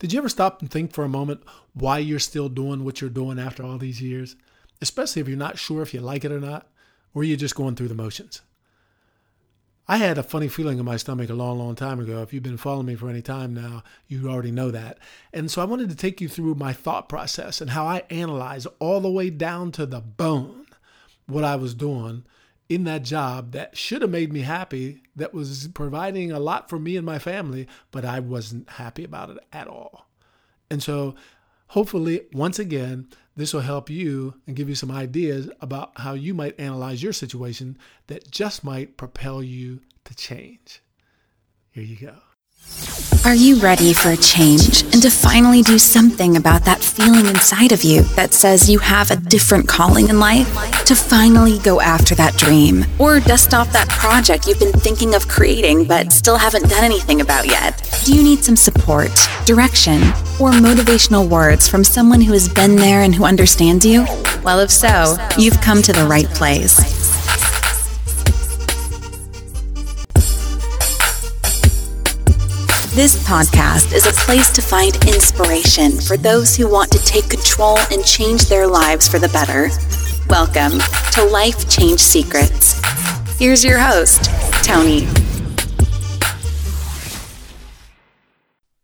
Did you ever stop and think for a moment why you're still doing what you're doing after all these years? Especially if you're not sure if you like it or not, or you're just going through the motions. I had a funny feeling in my stomach a long, long time ago. If you've been following me for any time now, you already know that. And so I wanted to take you through my thought process and how I analyze all the way down to the bone what I was doing in that job that should have made me happy, that was providing a lot for me and my family, but I wasn't happy about it at all. And so, hopefully, once again, this will help you and give you some ideas about how you might analyze your situation that just might propel you to change. Here you go. Are you ready for a change and to finally do something about that feeling inside of you that says you have a different calling in life? To finally go after that dream or dust off that project you've been thinking of creating but still haven't done anything about yet? Do you need some support, direction, or motivational words from someone who has been there and who understands you? Well, if so, you've come to the right place. This podcast is a place to find inspiration for those who want to take control and change their lives for the better. Welcome to Life Change Secrets. Here's your host, Tony.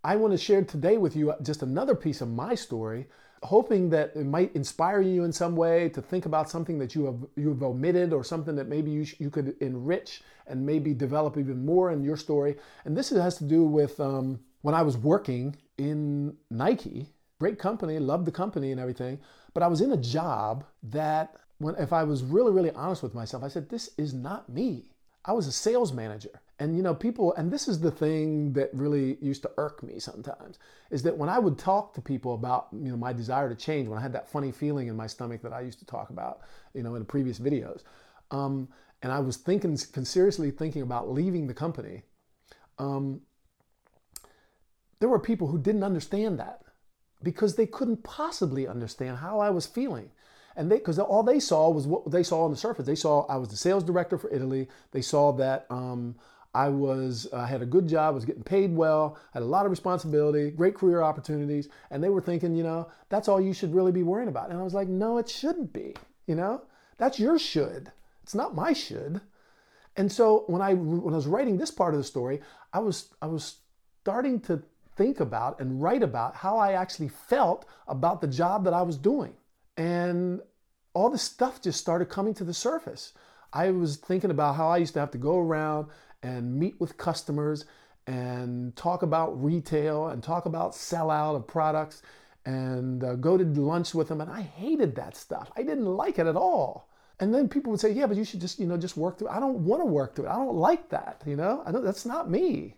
I want to share today with you just another piece of my story, hoping that it might inspire you in some way to think about something that you have you have omitted or something that maybe you, you could enrich and maybe develop even more in your story. And this has to do with um, when I was working in Nike, great company, loved the company and everything, but I was in a job that when if I was really really honest with myself, I said this is not me. I was a sales manager. And you know, people, and this is the thing that really used to irk me sometimes, is that when I would talk to people about, you know, my desire to change, when I had that funny feeling in my stomach that I used to talk about, you know, in the previous videos, um, and I was thinking, seriously thinking about leaving the company, um, there were people who didn't understand that because they couldn't possibly understand how I was feeling. And they, because all they saw was what they saw on the surface. They saw I was the sales director for Italy. They saw that um, I was I had a good job, was getting paid well, had a lot of responsibility, great career opportunities, and they were thinking, you know, that's all you should really be worrying about. And I was like, no, it shouldn't be. You know, that's your should. It's not my should. And so when I when I was writing this part of the story, I was I was starting to think about and write about how I actually felt about the job that I was doing. And all this stuff just started coming to the surface. I was thinking about how I used to have to go around and meet with customers and talk about retail and talk about sellout of products and uh, go to lunch with them. And I hated that stuff. I didn't like it at all. And then people would say, yeah, but you should just, you know, just work through it. I don't want to work through it. I don't like that, you know, I don't, that's not me.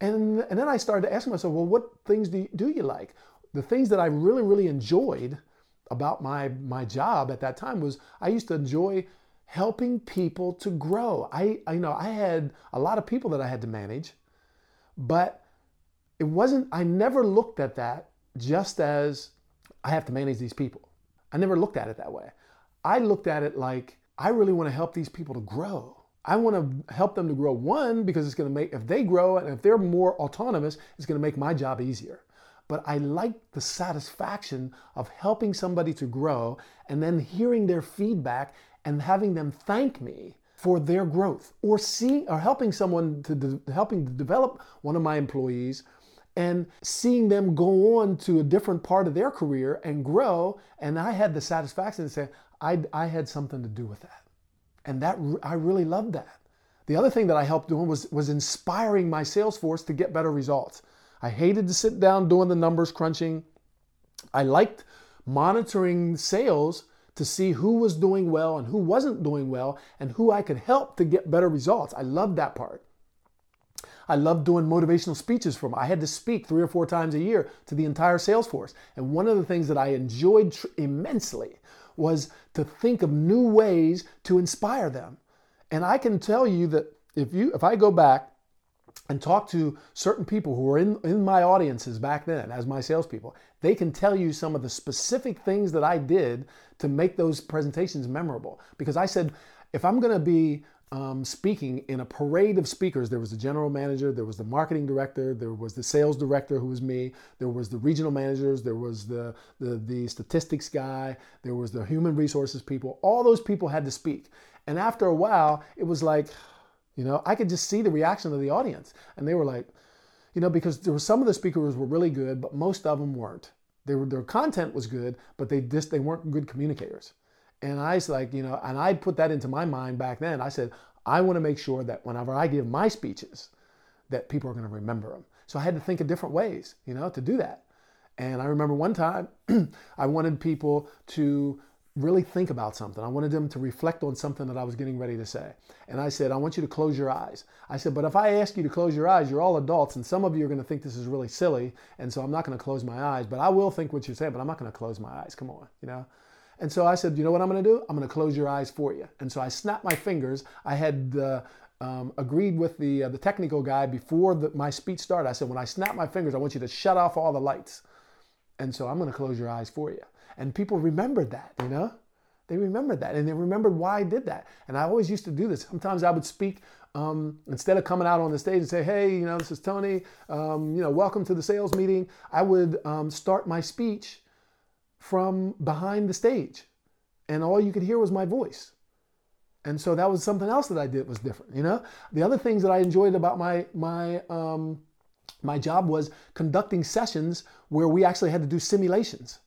And, and then I started to ask myself, well, what things do you, do you like? The things that I really, really enjoyed about my, my job at that time was I used to enjoy helping people to grow. I, I, you know, I had a lot of people that I had to manage, but it wasn't, I never looked at that just as I have to manage these people. I never looked at it that way. I looked at it like I really want to help these people to grow. I want to help them to grow. One, because it's going to make, if they grow and if they're more autonomous, it's going to make my job easier. But I like the satisfaction of helping somebody to grow and then hearing their feedback and having them thank me for their growth or seeing or helping someone to de- helping to develop one of my employees and seeing them go on to a different part of their career and grow and i had the satisfaction to say I, I had something to do with that. And that I really loved that. The other thing that I helped doing was, was inspiring my sales force to get better results. I hated to sit down doing the numbers crunching. I liked monitoring sales to see who was doing well and who wasn't doing well and who I could help to get better results. I loved that part. I loved doing motivational speeches for them. I had to speak three or four times a year to the entire sales force. And one of the things that I enjoyed tr- immensely was to think of new ways to inspire them. And I can tell you that if you if I go back and talk to certain people who were in, in my audiences back then as my salespeople, they can tell you some of the specific things that I did to make those presentations memorable. Because I said, if I'm going to be um, speaking in a parade of speakers. There was the general manager, there was the marketing director, there was the sales director, who was me, there was the regional managers, there was the, the, the statistics guy, there was the human resources people. All those people had to speak. And after a while, it was like, you know, I could just see the reaction of the audience. And they were like, you know, because there were some of the speakers were really good, but most of them weren't. They were, their content was good, but they just they weren't good communicators. And I was like, you know, and I put that into my mind back then. I said, I want to make sure that whenever I give my speeches, that people are going to remember them. So I had to think of different ways, you know, to do that. And I remember one time I wanted people to really think about something. I wanted them to reflect on something that I was getting ready to say. And I said, I want you to close your eyes. I said, but if I ask you to close your eyes, you're all adults, and some of you are going to think this is really silly, and so I'm not going to close my eyes, but I will think what you're saying, but I'm not going to close my eyes. Come on, you know? And so I said, you know what I'm going to do? I'm going to close your eyes for you. And so I snapped my fingers. I had uh, um, agreed with the, uh, the technical guy before the, my speech started. I said, when I snap my fingers, I want you to shut off all the lights. And so I'm going to close your eyes for you. And people remembered that, you know? They remembered that and they remembered why I did that. And I always used to do this. Sometimes I would speak um, instead of coming out on the stage and say, hey, you know, this is Tony, um, you know, welcome to the sales meeting. I would um, start my speech from behind the stage and all you could hear was my voice. And so that was something else that I did was different, you know? The other things that I enjoyed about my, my, um, my job was conducting sessions where we actually had to do simulations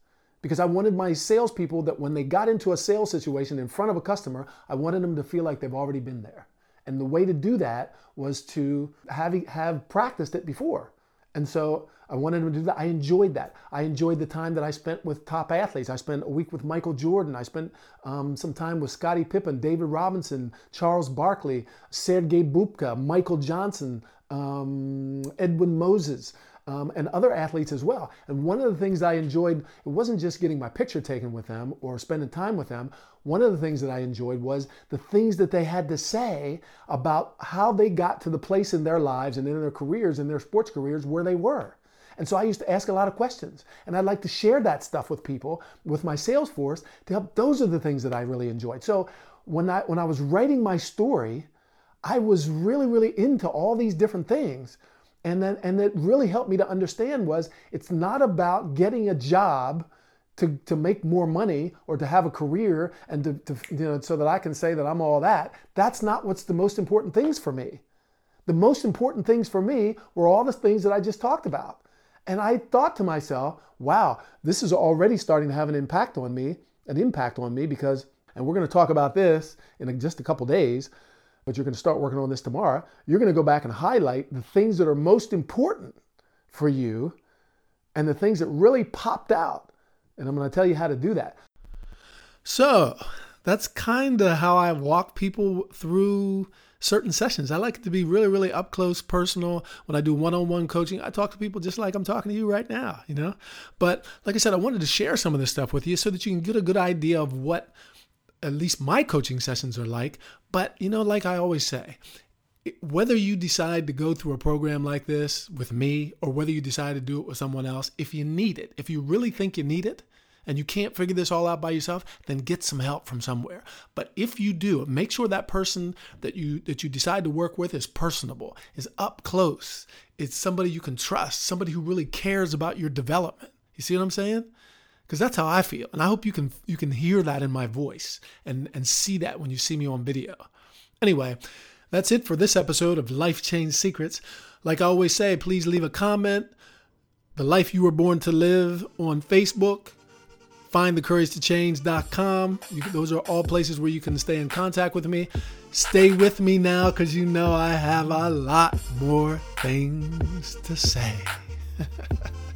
because I wanted my salespeople that when they got into a sales situation in front of a customer, I wanted them to feel like they've already been there. And the way to do that was to have, have practiced it before. And so I wanted them to do that. I enjoyed that. I enjoyed the time that I spent with top athletes. I spent a week with Michael Jordan. I spent um, some time with Scottie Pippen, David Robinson, Charles Barkley, Sergey Bubka, Michael Johnson, um, Edwin Moses um, and other athletes as well. And one of the things I enjoyed, it wasn't just getting my picture taken with them or spending time with them. One of the things that I enjoyed was the things that they had to say about how they got to the place in their lives and in their careers, in their sports careers, where they were. And so I used to ask a lot of questions. And I'd like to share that stuff with people, with my sales force, to help. Those are the things that I really enjoyed. So when I, when I was writing my story, I was really, really into all these different things and then and that really helped me to understand was it's not about getting a job to, to make more money or to have a career and to, to you know so that I can say that I'm all that. That's not what's the most important things for me. The most important things for me were all the things that I just talked about. And I thought to myself, wow, this is already starting to have an impact on me, an impact on me because, and we're going to talk about this in just a couple days, but you're going to start working on this tomorrow, you're going to go back and highlight the things that are most important for you and the things that really popped out. And I'm going to tell you how to do that. So that's kind of how I walk people through certain sessions. I like it to be really, really up close, personal. When I do one on one coaching, I talk to people just like I'm talking to you right now, you know? But like I said, I wanted to share some of this stuff with you so that you can get a good idea of what at least my coaching sessions are like. But, you know, like I always say, whether you decide to go through a program like this with me or whether you decide to do it with someone else, if you need it, if you really think you need it, and you can't figure this all out by yourself, then get some help from somewhere. But if you do, make sure that person that you that you decide to work with is personable, is up close, it's somebody you can trust, somebody who really cares about your development. You see what I'm saying? Because that's how I feel. And I hope you can you can hear that in my voice and and see that when you see me on video. Anyway, that's it for this episode of Life Change Secrets. Like I always say, please leave a comment. The Life You Were Born to Live on Facebook. find the courage FindTheCourageToChange.com. You, those are all places where you can stay in contact with me. Stay with me now because you know I have a lot more things to say.